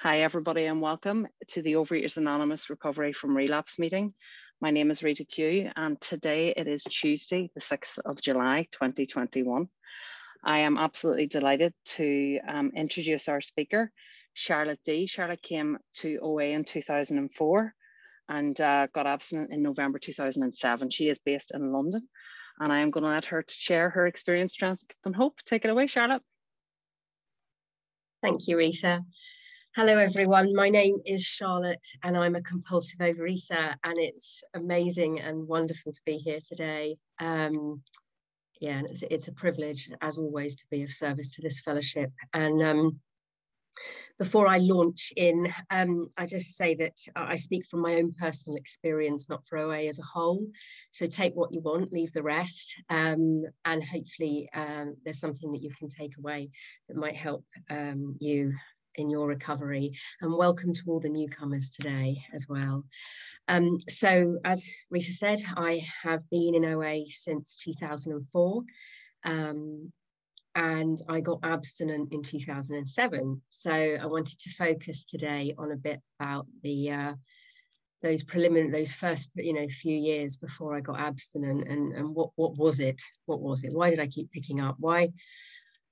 Hi, everybody, and welcome to the Overeaters Anonymous Recovery from Relapse meeting. My name is Rita Q, and today it is Tuesday, the 6th of July, 2021. I am absolutely delighted to um, introduce our speaker, Charlotte D. Charlotte came to OA in 2004 and uh, got abstinent in November 2007. She is based in London, and I am going to let her to share her experience, strength, and hope. Take it away, Charlotte. Thank you, Rita. Hello, everyone. My name is Charlotte, and I'm a compulsive overeater, and it's amazing and wonderful to be here today. Um, yeah, it's, it's, a privilege, as always, to be of service to this fellowship. And um, before I launch in, um, I just say that I speak from my own personal experience, not for OA as a whole. So take what you want, leave the rest, um, and hopefully um, there's something that you can take away that might help um, you in your recovery and welcome to all the newcomers today as well. Um, so as Rita said, I have been in OA since 2004 um, and I got abstinent in 2007. So I wanted to focus today on a bit about the uh, those preliminary, those first, you know, few years before I got abstinent, and and what what was it? What was it? Why did I keep picking up? Why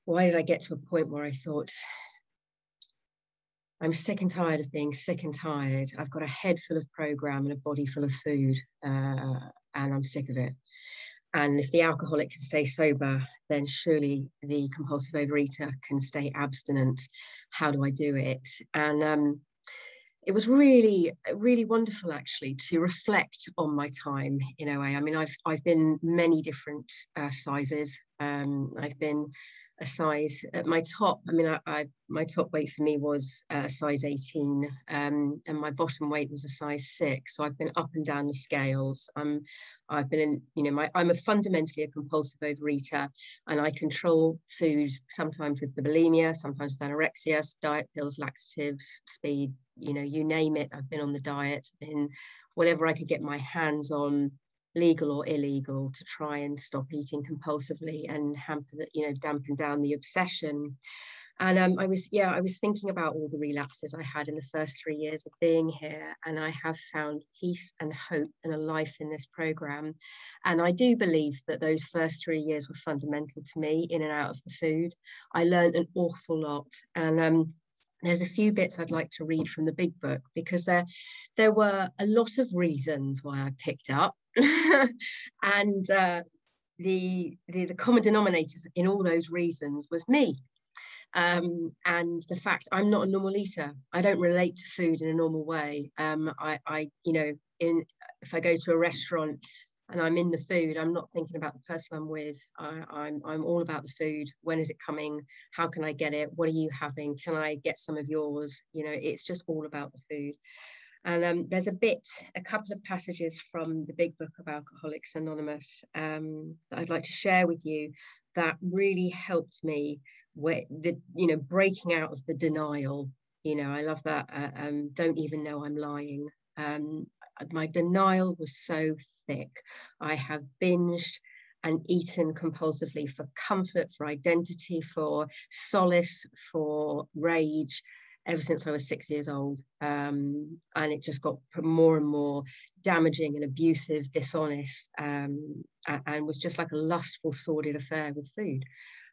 why did I get to a point where I thought I'm sick and tired of being sick and tired. I've got a head full of program and a body full of food, uh, and I'm sick of it. And if the alcoholic can stay sober, then surely the compulsive overeater can stay abstinent. How do I do it? And um, it was really, really wonderful actually to reflect on my time in OA. I mean, I've I've been many different uh, sizes. Um, I've been a size at my top. I mean, I, I my top weight for me was a uh, size 18, um, and my bottom weight was a size six. So I've been up and down the scales. I'm, I've been in, you know, my I'm a fundamentally a compulsive overeater, and I control food sometimes with the bulimia, sometimes with anorexia, diet pills, laxatives, speed, you know, you name it. I've been on the diet, been whatever I could get my hands on legal or illegal to try and stop eating compulsively and hamper that you know dampen down the obsession and um, I was, yeah, I was thinking about all the relapses I had in the first three years of being here, and I have found peace and hope and a life in this program. And I do believe that those first three years were fundamental to me in and out of the food. I learned an awful lot, and um, there's a few bits I'd like to read from the big book because there, there were a lot of reasons why I picked up and uh, the, the, the common denominator in all those reasons was me. Um, and the fact I'm not a normal eater. I don't relate to food in a normal way. Um, I, I, you know, in if I go to a restaurant and I'm in the food, I'm not thinking about the person I'm with. I, I'm I'm all about the food. When is it coming? How can I get it? What are you having? Can I get some of yours? You know, it's just all about the food. And um, there's a bit, a couple of passages from the big book of Alcoholics Anonymous um, that I'd like to share with you that really helped me with the, you know, breaking out of the denial. You know, I love that. Uh, um, don't even know I'm lying. Um, my denial was so thick. I have binged and eaten compulsively for comfort, for identity, for solace, for rage ever since I was six years old. Um, and it just got more and more damaging and abusive, dishonest, um, and was just like a lustful, sordid affair with food.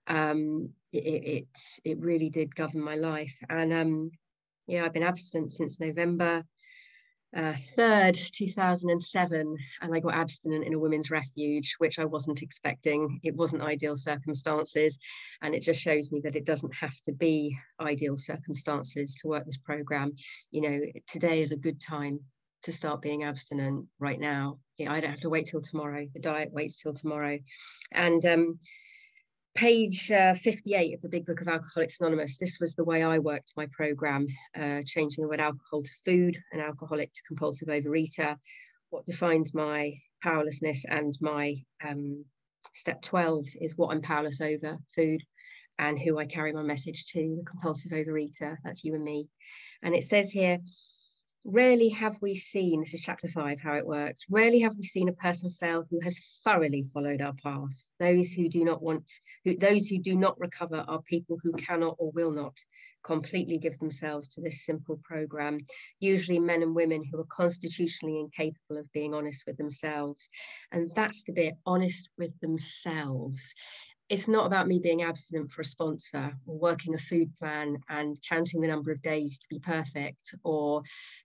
Um, it, it, it, really did govern my life. And um, yeah, I've been abstinent since November uh, 3rd, 2007, and I got abstinent in a women's refuge, which I wasn't expecting. It wasn't ideal circumstances, and it just shows me that it doesn't have to be ideal circumstances to work this program. You know, today is a good time to start being abstinent right now. I don't have to wait till tomorrow. The diet waits till tomorrow. And um, page uh, 58 of the Big Book of Alcoholics Anonymous, this was the way I worked my program, uh, changing the word alcohol to food and alcoholic to compulsive overeater. What defines my powerlessness and my um, step 12 is what I'm powerless over food and who I carry my message to, the compulsive overeater. That's you and me. And it says here, Rarely have we seen, this is chapter five, how it works. Rarely have we seen a person fail who has thoroughly followed our path. Those who do not want, who, those who do not recover are people who cannot or will not completely give themselves to this simple program. Usually men and women who are constitutionally incapable of being honest with themselves. And that's the bit, honest with themselves it's not about me being abstinent for a sponsor or working a food plan and counting the number of days to be perfect or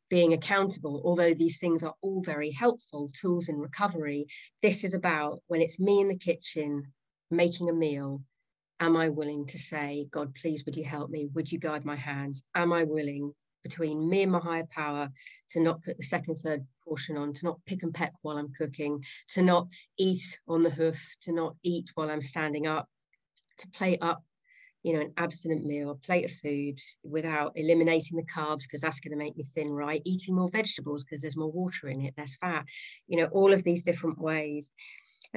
being accountable, although these things are all very helpful tools in recovery. This is about when it's me in the kitchen making a meal. Am I willing to say, God, please, would you help me? Would you guide my hands? Am I willing between me and my higher power to not put the second, third portion on, to not pick and peck while I'm cooking, to not eat on the hoof, to not eat while I'm standing up, to plate up, you know, an abstinent meal, a plate of food without eliminating the carbs because that's going to make me thin, right? Eating more vegetables because there's more water in it, less fat, you know, all of these different ways.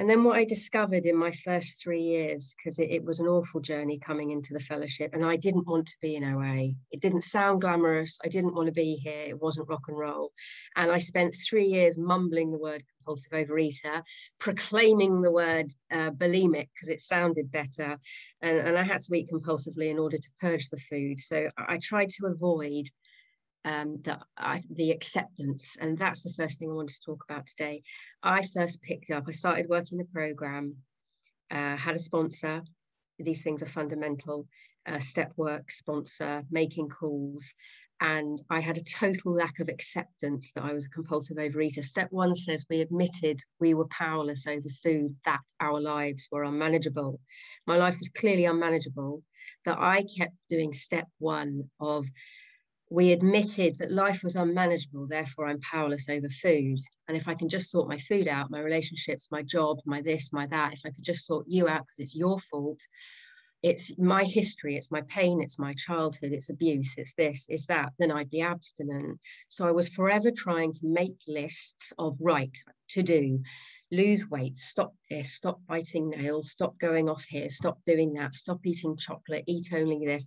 And then what I discovered in my first three years, because it, it, was an awful journey coming into the fellowship, and I didn't want to be in OA. It didn't sound glamorous. I didn't want to be here. It wasn't rock and roll. And I spent three years mumbling the word compulsive overeater, proclaiming the word uh, bulimic because it sounded better. And, and I had to eat compulsively in order to purge the food. So I tried to avoid um, the, I, the acceptance. And that's the first thing I wanted to talk about today. I first picked up, I started working the program, uh, had a sponsor. These things are fundamental. Uh, step work, sponsor, making calls. And I had a total lack of acceptance that I was a compulsive overeater. Step one says we admitted we were powerless over food, that our lives were unmanageable. My life was clearly unmanageable, but I kept doing step one of we admitted that life was unmanageable, therefore I'm powerless over food. And if I can just sort my food out, my relationships, my job, my this, my that, if I could just sort you out because it's your fault, it's my history, it's my pain, it's my childhood, it's abuse, it's this, it's that, then I'd be abstinent. So I was forever trying to make lists of right to do, lose weight, stop this, stop biting nails, stop going off here, stop doing that, stop eating chocolate, eat only this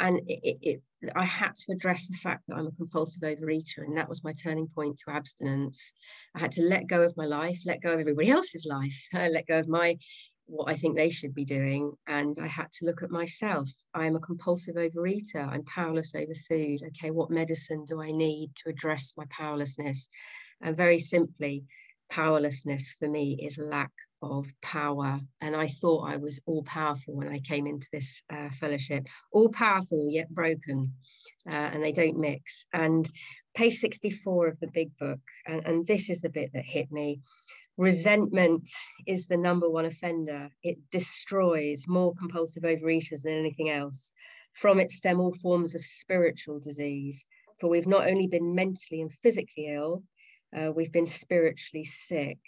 and it, it, I had to address the fact that I'm a compulsive overeater, and that was my turning point to abstinence. I had to let go of my life, let go of everybody else's life, let go of my what I think they should be doing, and I had to look at myself. I am a compulsive overeater. I'm powerless over food. Okay, what medicine do I need to address my powerlessness? And very simply, powerlessness for me is lack of power. And I thought I was all powerful when I came into this uh, fellowship, all powerful yet broken, uh, and they don't mix. And page 64 of the big book, and, and this is the bit that hit me. Resentment is the number one offender. It destroys more compulsive overeaters than anything else. From it stem all forms of spiritual disease. For we've not only been mentally and physically ill, uh, we've been spiritually sick.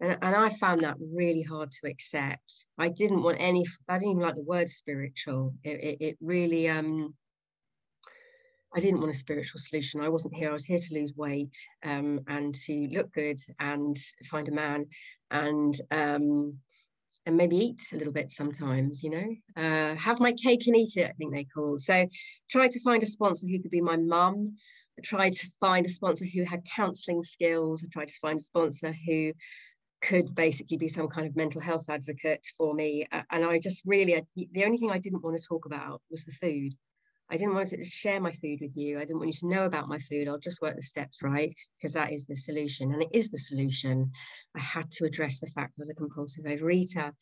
And, and I found that really hard to accept. I didn't want any, I didn't even like the word spiritual. It, it, it really, um, I didn't want a spiritual solution. I wasn't here. I was here to lose weight um, and to look good and find a man and um, and maybe eat a little bit sometimes. You know, uh, have my cake and eat it. I think they call. So, try to find a sponsor who could be my mum. I tried to find a sponsor who had counselling skills. I tried to find a sponsor who could basically be some kind of mental health advocate for me. And I just really, the only thing I didn't want to talk about was the food. I didn't want to share my food with you. I didn't want you to know about my food. I'll just work the steps right because that is the solution. And it is the solution. I had to address the fact I was a compulsive overeater.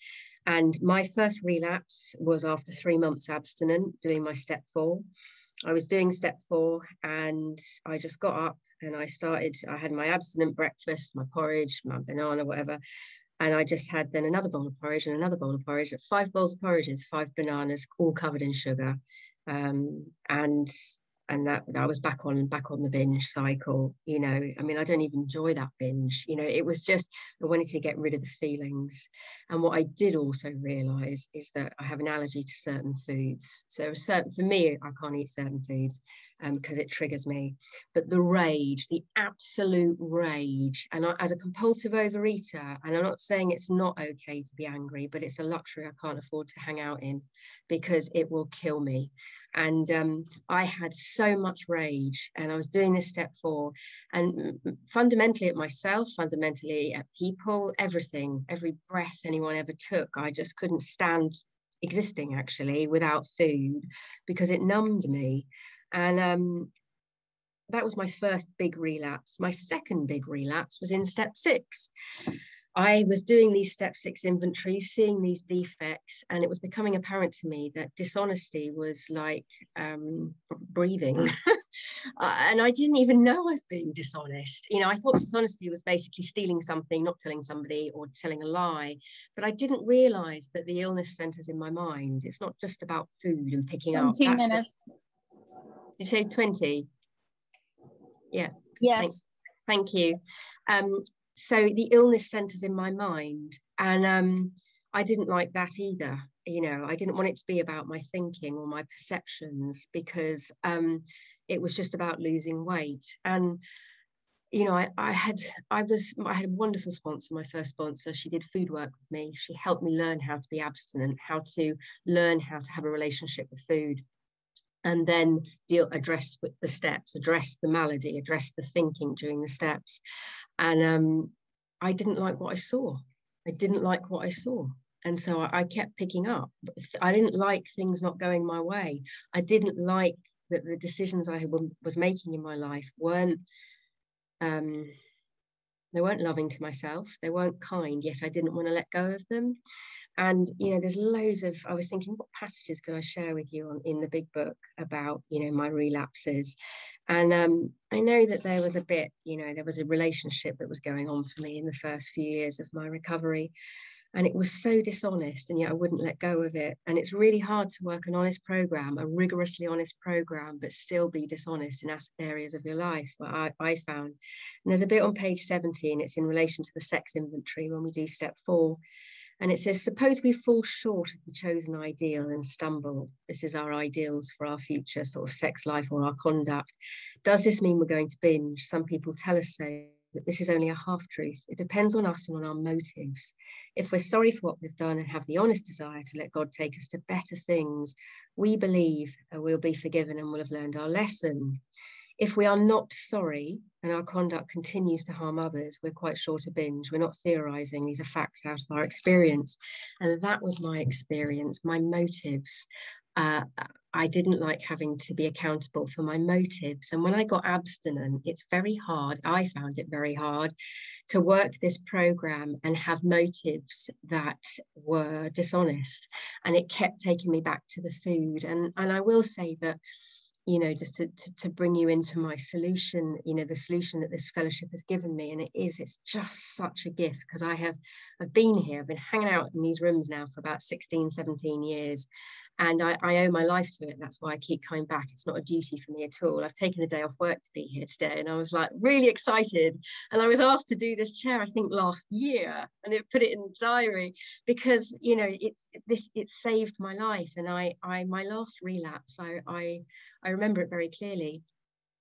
And my first relapse was after three months abstinent, doing my step four. I was doing step four and I just got up and I started, I had my abstinent breakfast, my porridge, my banana, whatever. And I just had then another bowl of porridge and another bowl of porridge, five bowls of porridges, five bananas, all covered in sugar. Um, and and that that was back on back on the binge cycle you know? I mean i don't even enjoy that binge you know? It was just i wanted to get rid of the feelings. And what i did also realize is that i have an allergy to certain foods. So certain for me i can't eat certain foods because um, it triggers me. But the rage the absolute rage and I, as a compulsive overeater and i'm not saying it's not okay to be angry but it's a luxury i can't afford to hang out in because it will kill me and um, I had so much rage, and I was doing this step four, and fundamentally at myself, fundamentally at people, everything, every breath anyone ever took, I just couldn't stand existing actually without food because it numbed me, and um, that was my first big relapse. My second big relapse was in step six. I was doing these step six inventories, seeing these defects, and it was becoming apparent to me that dishonesty was like um, breathing. uh, and I didn't even know I was being dishonest. You know, I thought dishonesty was basically stealing something, not telling somebody, or telling a lie. But I didn't realize that the illness centers in my mind. It's not just about food and picking 20 up. 20 minutes. You say 20? Yeah. Yes. Thank, thank you. Um, so the illness centers in my mind. And um, i didn't like that either you know i didn't want it to be about my thinking or my perceptions because um, it was just about losing weight. And you know I, I had i was i had a wonderful sponsor my first sponsor. She did food work with me. She helped me learn how to be abstinent how to learn how to have a relationship with food and then deal address with the steps address the malady address the thinking during the steps and um, I didn't like what I saw. I didn't like what I saw. And so I, I kept picking up. I didn't like things not going my way. I didn't like that the decisions I was making in my life weren't um, they weren't loving to myself. They weren't kind. Yet I didn't want to let go of them. And you know, there's loads of. I was thinking, what passages could I share with you on, in the big book about you know my relapses? And um, I know that there was a bit, you know, there was a relationship that was going on for me in the first few years of my recovery, and it was so dishonest, and yet I wouldn't let go of it. And it's really hard to work an honest program, a rigorously honest program, but still be dishonest in areas of your life. What I, I found, and there's a bit on page 17. It's in relation to the sex inventory when we do step four and it says, suppose we fall short of the chosen ideal and stumble. This is our ideals for our future sort of sex life or our conduct. Does this mean we're going to binge? Some people tell us so, but this is only a half truth. It depends on us and on our motives. If we're sorry for what we've done and have the honest desire to let God take us to better things, we believe we'll be forgiven and we'll have learned our lesson. If we are not sorry and our conduct continues to harm others, we're quite sure to binge. We're not theorizing, these are facts out of our experience. And that was my experience, my motives. Uh, I didn't like having to be accountable for my motives. And when I got abstinent, it's very hard. I found it very hard to work this program and have motives that were dishonest. And it kept taking me back to the food. And, and I will say that you know just to, to, to, bring you into my solution you know the solution that this fellowship has given me and it is it's just such a gift because i have i've been here i've been hanging out in these rooms now for about 16 17 years and I, I, owe my life to it. That's why I keep coming back. It's not a duty for me at all. I've taken a day off work to be here today, and I was like really excited. And I was asked to do this chair, I think last year, and it put it in the diary because you know it's this it saved my life. And I I my last relapse, I I, I remember it very clearly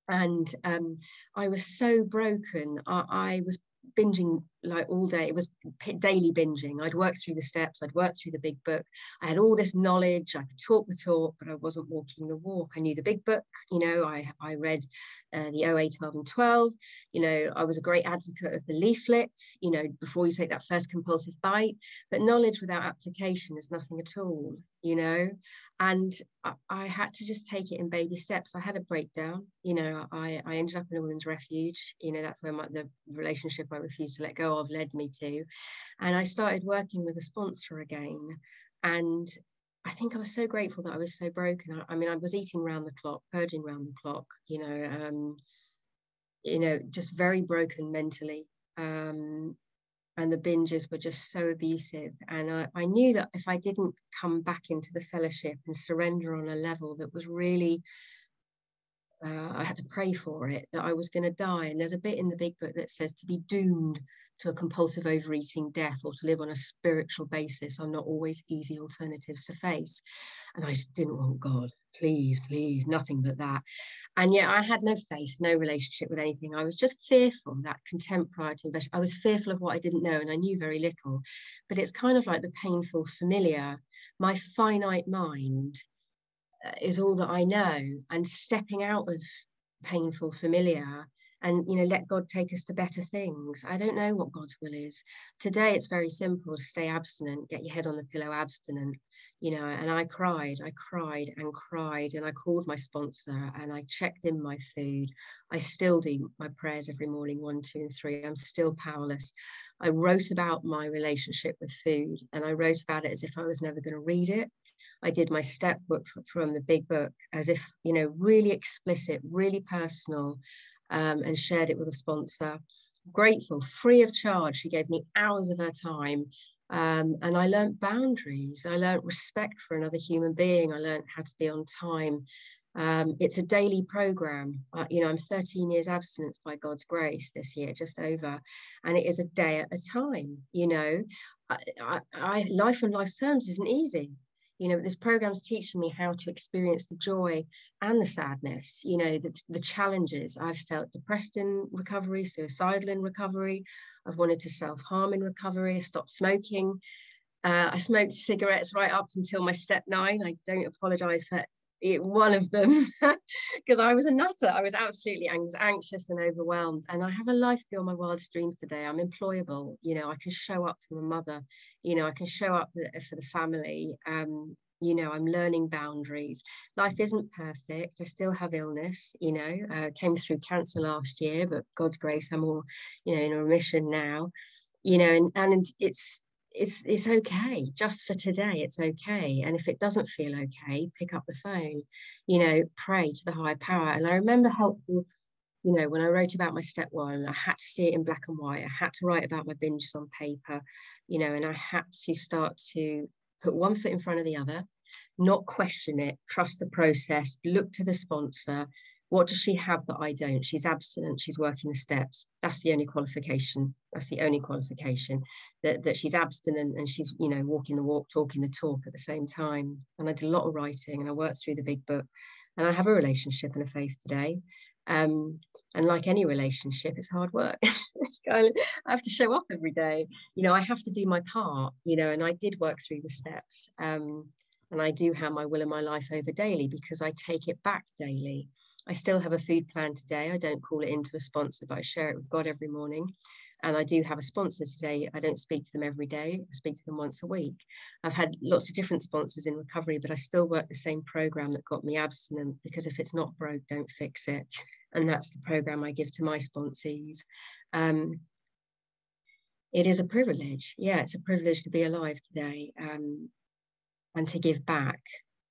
and um, I was so broken. I, I, was binging like all day. It was daily binging. I'd work through the steps, I'd work through the big book. I had all this knowledge. I could talk the talk, but I wasn't walking the walk. I knew the big book. You know, I, I read uh, the OA 12 and 12. You know, I was a great advocate of the leaflets, you know, before you take that first compulsive bite. But knowledge without application is nothing at all, you know. And I, I had to just take it in baby steps. I had a breakdown. You know, I, I ended up in a women's refuge. You know, that's where my, the relationship I refused to let go of led me to. And I started working with a sponsor again. And I think I was so grateful that I was so broken. I, I mean, I was eating round the clock, purging round the clock, you know, um, you know, just very broken mentally. Um, and the binges were just so abusive. And I, I knew that if I didn't come back into the fellowship and surrender on a level that was really uh, I had to pray for it that I was going to die. And there's a bit in the big book that says to be doomed to a compulsive overeating death or to live on a spiritual basis are not always easy alternatives to face. And I just didn't want God, please, please, nothing but that. And yet I had no faith, no relationship with anything. I was just fearful, that contempt prior to investment. I was fearful of what I didn't know and I knew very little. But it's kind of like the painful familiar. My finite mind uh, is all that I know. And stepping out of painful familiar and you know let god take us to better things. I don't know what god's will is. Today it's very simple stay abstinent get your head on the pillow abstinent you know and i cried i cried and cried and i called my sponsor and i checked in my food. I still do my prayers every morning one two and three. I'm still powerless. I wrote about my relationship with food and i wrote about it as if i was never going to read it. I did my step book from the big book as if, you know, really explicit, really personal, um, and shared it with a sponsor. Grateful, free of charge. She gave me hours of her time. Um, and I learned boundaries. I learned respect for another human being. I learned how to be on time. Um, it's a daily program. Uh, you know, I'm 13 years abstinence by God's grace this year, just over, and it is a day at a time. You know, I, I, I, life on life's terms isn't easy you know this program's teaching me how to experience the joy and the sadness you know the, the challenges. I've felt depressed in recovery suicidal in recovery. I've wanted to self-harm in recovery. I stopped smoking. Uh, i smoked cigarettes right up until my step nine. I don't apologize for one of them because I was a nutter. I was absolutely anxious and overwhelmed. And I have a life beyond my wildest dreams today. I'm employable. You know, I can show up for my mother. You know, I can show up for the family. Um, you know, I'm learning boundaries. Life isn't perfect. I still have illness. You know, uh, came through cancer last year, but God's grace, I'm all, you know, in remission now. You know, and and it's it's it's okay just for today it's okay and if it doesn't feel okay pick up the phone you know pray to the higher power and i remember helpful you know when i wrote about my step one i had to see it in black and white i had to write about my binges on paper you know and i had to start to put one foot in front of the other not question it trust the process look to the sponsor what does she have that I don't? She's abstinent, she's working the steps. That's the only qualification. That's the only qualification that, that she's abstinent and she's, you know, walking the walk, talking the talk at the same time. And I did a lot of writing and I worked through the big book. And I have a relationship and a faith today. Um, and like any relationship, it's hard work. I have to show up every day. You know, I have to do my part, you know, and I did work through the steps. Um, and I do have my will in my life over daily because I take it back daily. I still have a food plan today. I don't call it into a sponsor, but I share it with God every morning. And I do have a sponsor today. I don't speak to them every day, I speak to them once a week. I've had lots of different sponsors in recovery, but I still work the same program that got me abstinent because if it's not broke, don't fix it. And that's the program I give to my sponsees. Um, it is a privilege. Yeah, it's a privilege to be alive today um, and to give back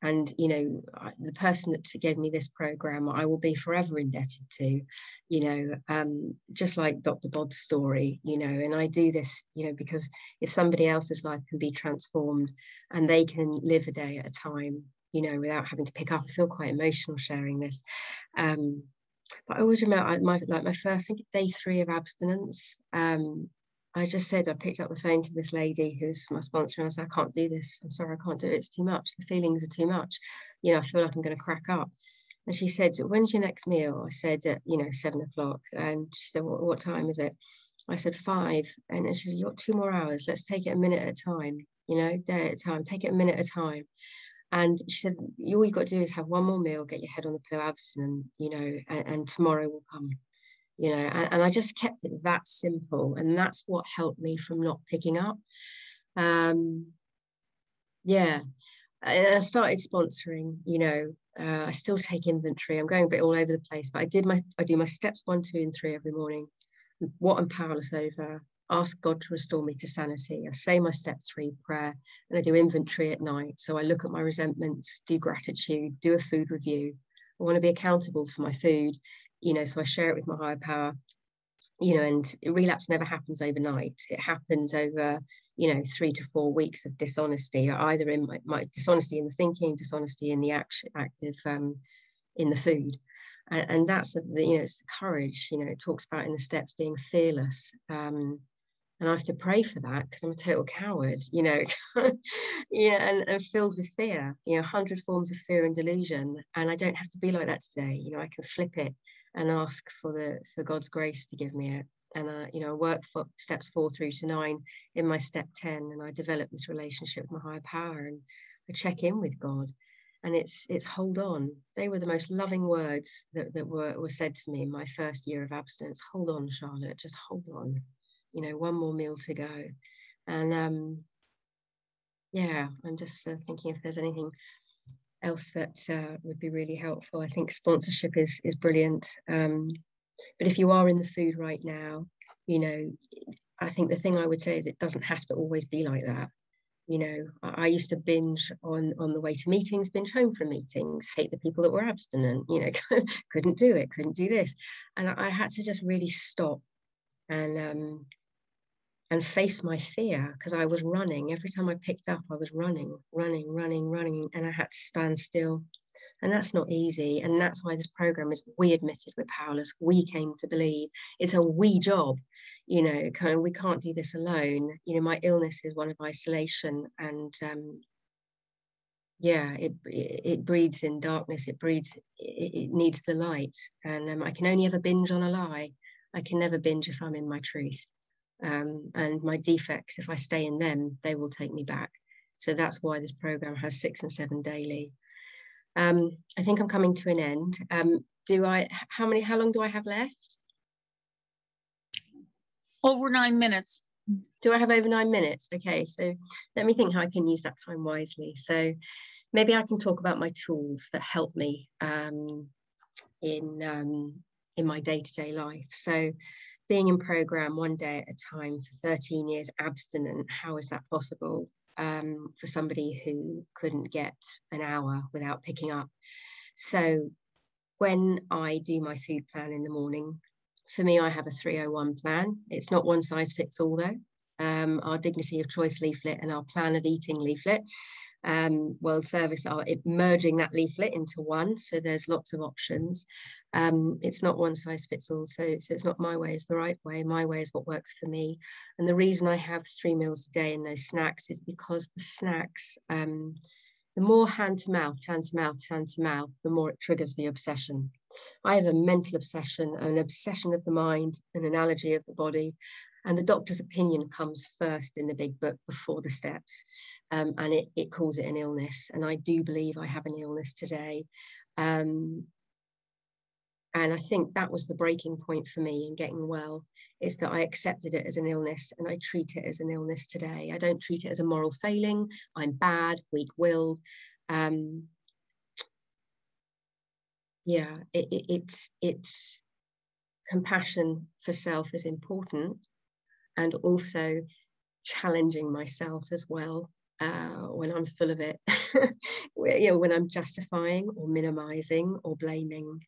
and you know the person that gave me this program i will be forever indebted to you know um, just like dr bob's story you know and i do this you know because if somebody else's life can be transformed and they can live a day at a time you know without having to pick up i feel quite emotional sharing this. Um, but i always remember my like my first I think day three of abstinence um, I just said, I picked up the phone to this lady who's my sponsor, and I said, I can't do this. I'm sorry, I can't do it. It's too much. The feelings are too much. You know, I feel like I'm going to crack up. And she said, When's your next meal? I said, uh, You know, seven o'clock. And she said, what, what time is it? I said, Five. And she said, You've got two more hours. Let's take it a minute at a time, you know, day at a time. Take it a minute at a time. And she said, All you've got to do is have one more meal, get your head on the pillow abstinent, you know, and, and tomorrow will come you know and, and, i just kept it that simple and that's what helped me from not picking up. Um yeah and i started sponsoring you know uh, i still take inventory. I'm going a bit all over the place but i did my i do my steps one two and three every morning. What i'm powerless over ask god to restore me to sanity. I say my step three prayer and i do inventory at night. So i look at my resentments do gratitude do a food review. I want to be accountable for my food you know, so I share it with my higher power, you know, and relapse never happens overnight. It happens over, you know, three to four weeks of dishonesty, either in my, my dishonesty in the thinking, dishonesty in the action, active, um, in the food. And, and that's the, you know, it's the courage, you know, it talks about in the steps being fearless. Um, and I have to pray for that because I'm a total coward, you know, yeah, and, and, filled with fear, you know, hundred forms of fear and delusion, and I don't have to be like that today. You know, I can flip it and ask for the for God's grace to give me it. And I, you know, I work for steps four through to nine in my step ten, and I develop this relationship with my higher power, and I check in with God. and it's it's hold on they were the most loving words that, that were, were said to me in my first year of abstinence hold on charlotte just hold on you know one more meal to go and um yeah i'm just uh, thinking if there's anything else that uh, would be really helpful. I think sponsorship is is brilliant um but if you are in the food right now you know i think the thing i would say is it doesn't have to always be like that. You know I, used to binge on on the way to meetings binge home from meetings hate the people that were abstinent you know couldn't do it couldn't do this. And I, I had to just really stop and um and face my fear because I was running every time I picked up I was running running running running and I had to stand still and that's not easy. And that's why this program is we admitted we're powerless. We came to believe it's a we job. You know, kind of, we can't do this alone. You know, my illness is one of isolation and um, yeah, it, it, breeds in darkness. It breeds. It, it needs the light, and um, I can only ever binge on a lie. I can never binge if I'm in my truth. Um, and my defects, if I stay in them, they will take me back. So that's why this program has six and seven daily. Um, I think I'm coming to an end. Um, do I, how many, how long do I have left? Over nine minutes. Do I have over nine minutes? Okay, so let me think how I can use that time wisely. So maybe I can talk about my tools that help me um, in, um, in my day-to-day -day life. So being in program one day at a time for 13 years abstinent, how is that possible? um, for somebody who couldn't get an hour without picking up. So when I do my food plan in the morning, for me, I have a 301 plan. It's not one size fits all though. Um, our dignity of choice leaflet and our plan of eating leaflet um, World Service are merging that leaflet into one. So there's lots of options. Um, it's not one size fits all. So, so it's not my way is the right way. My way is what works for me. And the reason I have three meals a day and no snacks is because the snacks, um, the more hand to mouth, hand to mouth, hand to mouth, the more it triggers the obsession. I have a mental obsession, an obsession of the mind, an allergy of the body, and the doctor's opinion comes first in the big book before the steps. Um, and it, it calls it an illness. And I do believe I have an illness today. Um, and I think that was the breaking point for me in getting well, is that I accepted it as an illness and I treat it as an illness today. I don't treat it as a moral failing. I'm bad, weak willed. Um, yeah, it, it, it's, it's compassion for self is important and also challenging myself as well uh, when I'm full of it, you know, when I'm justifying or minimizing or blaming.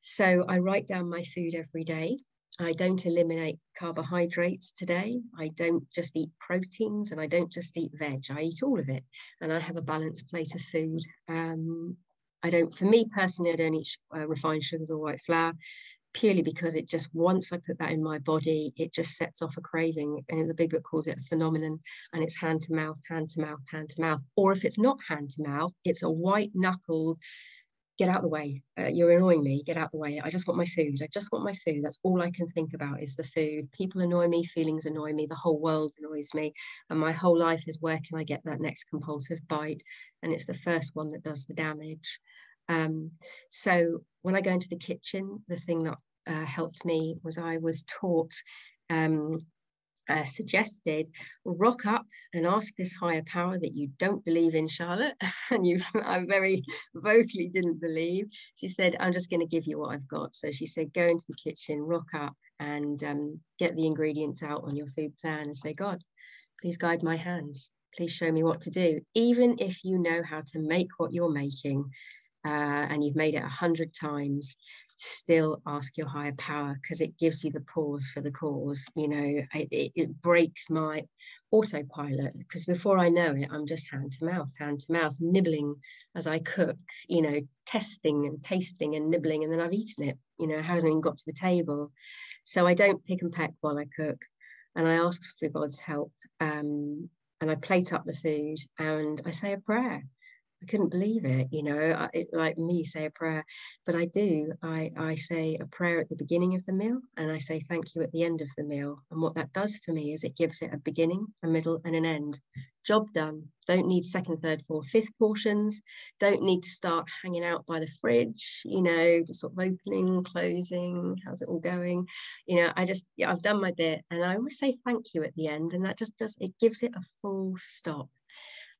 So I write down my food every day. I don't eliminate carbohydrates today. I don't just eat proteins and I don't just eat veg. I eat all of it and I have a balanced plate of food. Um, I don't, for me personally, I don't eat uh, refined sugars or white flour purely because it just once I put that in my body, it just sets off a craving. And the big book calls it a phenomenon, and it's hand to mouth, hand to mouth, hand to mouth. Or if it's not hand to mouth, it's a white knuckled. Get out the way. Uh, you're annoying me. Get out the way. I just want my food. I just want my food. That's all I can think about is the food. People annoy me. Feelings annoy me. The whole world annoys me. And my whole life is where can I get that next compulsive bite? And it's the first one that does the damage. Um, so when I go into the kitchen, the thing that uh, helped me was I was taught, um, uh, suggested, rock up and ask this higher power that you don't believe in, Charlotte, and you, I very vocally didn't believe. She said, "I'm just going to give you what I've got." So she said, "Go into the kitchen, rock up, and um, get the ingredients out on your food plan, and say, God, please guide my hands." Please show me what to do. Even if you know how to make what you're making, uh, and you've made it a hundred times, still ask your higher power because it gives you the pause for the cause. You know, it, it, breaks my autopilot because before I know it, I'm just hand to mouth, hand to mouth, nibbling as I cook, you know, testing and tasting and nibbling, and then I've eaten it. You know, hasn't even got to the table. So I don't pick and peck while I cook. And I ask for God's help. Um, and I plate up the food and I say a prayer I couldn't believe it, you know, I, it, like me say a prayer, but I do. I, I say a prayer at the beginning of the meal and I say thank you at the end of the meal. And what that does for me is it gives it a beginning, a middle, and an end job done. Don't need second, third, fourth, fifth portions. Don't need to start hanging out by the fridge, you know, just sort of opening, closing, how's it all going? You know, I just, yeah, I've done my bit. And I always say thank you at the end. And that just does, it gives it a full stop.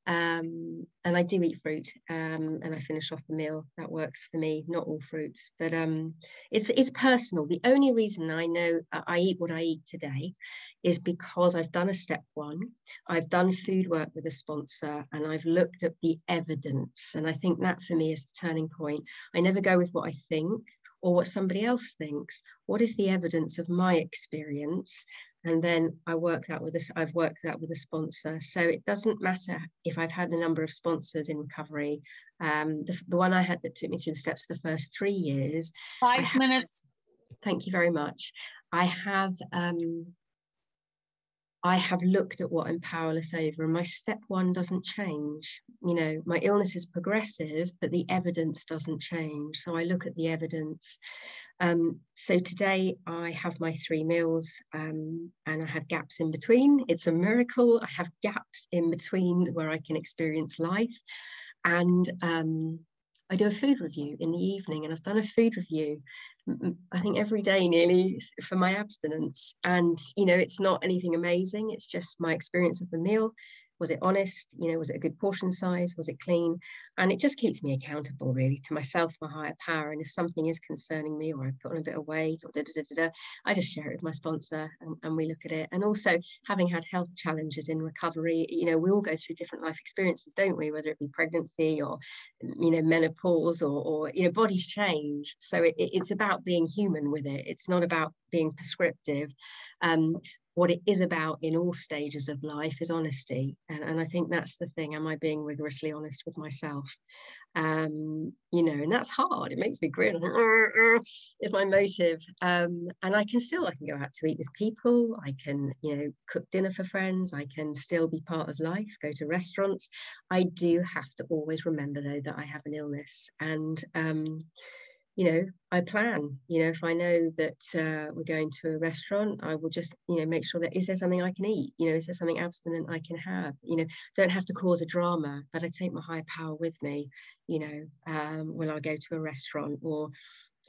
Um, and I do eat fruit um, and I finish off the meal. That works for me, not all fruits, but um, it's, it's personal. The only reason I know I eat what I eat today is because I've done a step one, I've done food work with a sponsor, and I've looked at the evidence. And I think that for me is the turning point. I never go with what I think or what somebody else thinks. What is the evidence of my experience? and then I work that with this. I've worked that with a sponsor. So it doesn't matter if I've had a number of sponsors in recovery. Um, the, the one I had that took me through the steps for the first three years. Five minutes. Thank you very much. I have um, I have looked at what I'm powerless over, and my step one doesn't change. You know, my illness is progressive, but the evidence doesn't change. So I look at the evidence. Um, so today I have my three meals um, and I have gaps in between. It's a miracle. I have gaps in between where I can experience life. And um, I do a food review in the evening, and I've done a food review I think every day nearly for my abstinence. And, you know, it's not anything amazing. It's just my experience of the meal was it honest? You know was it a good portion size? Was it clean? And it just keeps me accountable really to myself my higher power. And if something is concerning me or i've put on a bit of weight or da, da, da, da, i just share it with my sponsor and, and we look at it. And also having had health challenges in recovery you know we all go through different life experiences don't we? Whether it be pregnancy or you know menopause or, or you know bodies change. So it, it's about being human with it. It's not about being prescriptive. Um, what it is about in all stages of life is honesty. And, and I think that's the thing. Am I being rigorously honest with myself? Um, you know, and that's hard. It makes me grin. is my motive. Um, and I can still, I can go out to eat with people. I can, you know, cook dinner for friends. I can still be part of life, go to restaurants. I do have to always remember though that I have an illness. And um, you know, I plan. You know, if I know that uh, we're going to a restaurant, I will just, you know, make sure that is there something I can eat? You know, is there something abstinent I can have? You know, don't have to cause a drama, but I take my higher power with me. You know, um, when I go to a restaurant or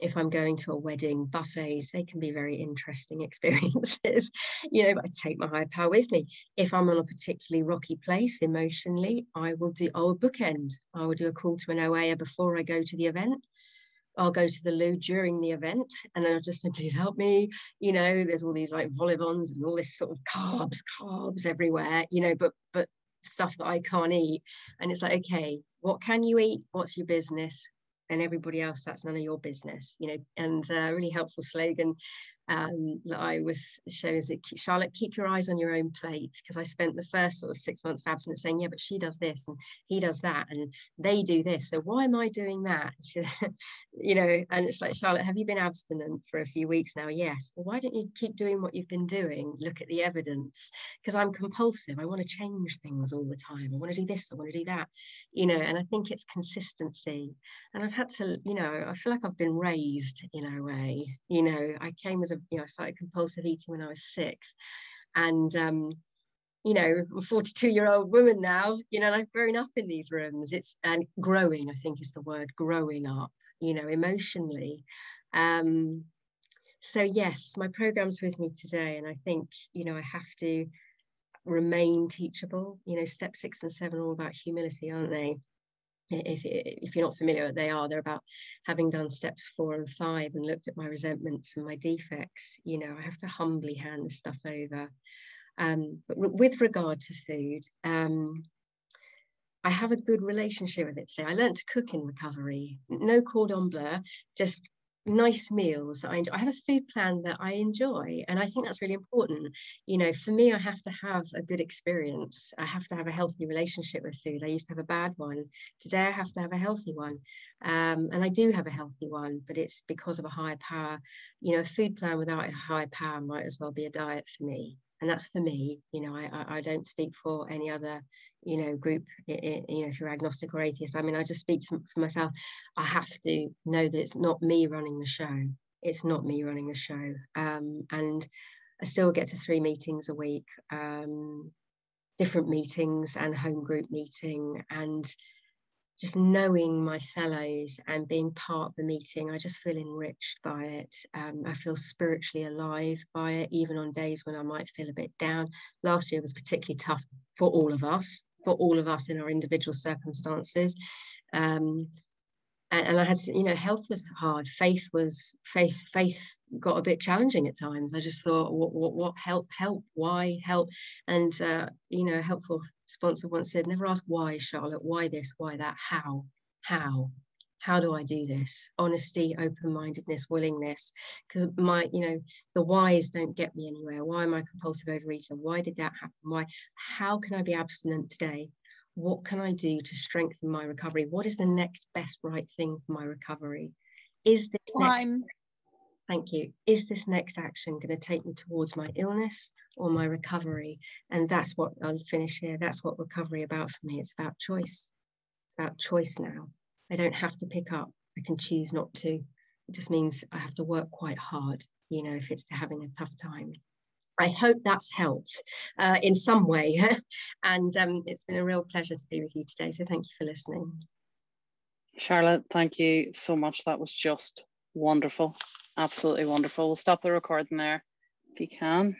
if I'm going to a wedding, buffets, they can be very interesting experiences, you know, but I take my higher power with me. If I'm on a particularly rocky place emotionally, I will do, I will bookend. I will do a call to an OA before I go to the event. I'll go to the loo during the event and then I'll just say, please help me. You know, there's all these like vol and all this sort of carbs, carbs everywhere, you know, but but stuff that I can't eat. And it's like, okay, what can you eat? What's your business? And everybody else, that's none of your business, you know, and uh, really helpful slogan um, that I was shows it Charlotte keep your eyes on your own plate because I spent the first sort of six months of abstinence saying yeah but she does this and he does that and they do this so why am I doing that? You know and it's like Charlotte have you been abstinent for a few weeks now? Yes. Well why don't you keep doing what you've been doing? Look at the evidence. Because I'm compulsive. I want to change things all the time. I want to do this I want to do that you know and I think it's consistency. And I've had to you know I feel like I've been raised in a way you know. I came as a you know, I started compulsive eating when I was six. And, um, you know, I'm a 42 year old woman now, you know, and I've grown up in these rooms. It's and growing, I think is the word, growing up, you know, emotionally. Um, so yes, my program's with me today, and I think, you know, I have to remain teachable. You know, step six and seven are all about humility, aren't they? If, if you're not familiar they are they're about having done steps four and five and looked at my resentments and my defects you know i have to humbly hand the stuff over um, but with regard to food um, I have a good relationship with it. So I learned to cook in recovery. No cordon bleu, just nice meals I enjoy. I have a food plan that I enjoy, and I think that's really important. You know, for me, I have to have a good experience. I have to have a healthy relationship with food. I used to have a bad one. Today, I have to have a healthy one, um, and I do have a healthy one, but it's because of a higher power. You know, a food plan without a higher power might as well be a diet for me. And that's for me you know I, I don't speak for any other you know group it, it, you know if you're agnostic or atheist. I mean i just speak to, for myself. I have to know that it's not me running the show. It's not me running the show. Um, and i still get to three meetings a week um, different meetings and home group meeting. And just knowing my fellows and being part of the meeting, I just feel enriched by it. Um, I feel spiritually alive by it, even on days when I might feel a bit down. Last year was particularly tough for all of us, for all of us in our individual circumstances. Um, and, and I had, you know, health was hard. Faith was faith. Faith got a bit challenging at times. I just thought, what, what, what help, help, why help? And uh, you know, a helpful sponsor once said, never ask why, Charlotte. Why this? Why that? How? How? How do I do this? Honesty, open-mindedness, willingness. Because my, you know, the whys don't get me anywhere. Why am I compulsive overeater? Why did that happen? Why? How can I be abstinent today? What can I do to strengthen my recovery? What is the next best right thing for my recovery? Is this next, thank you, is this next action going to take me towards my illness or my recovery? And that's what I'll finish here. That's what recovery about for me. It's about choice. It's about choice now. I don't have to pick up. I can choose not to. It just means I have to work quite hard, you know, if it's to having a tough time. I hope that's helped uh, in some way. and um, it's been a real pleasure to be with you today. So thank you for listening. Charlotte, thank you so much. That was just wonderful. Absolutely wonderful. We'll stop the recording there if you can.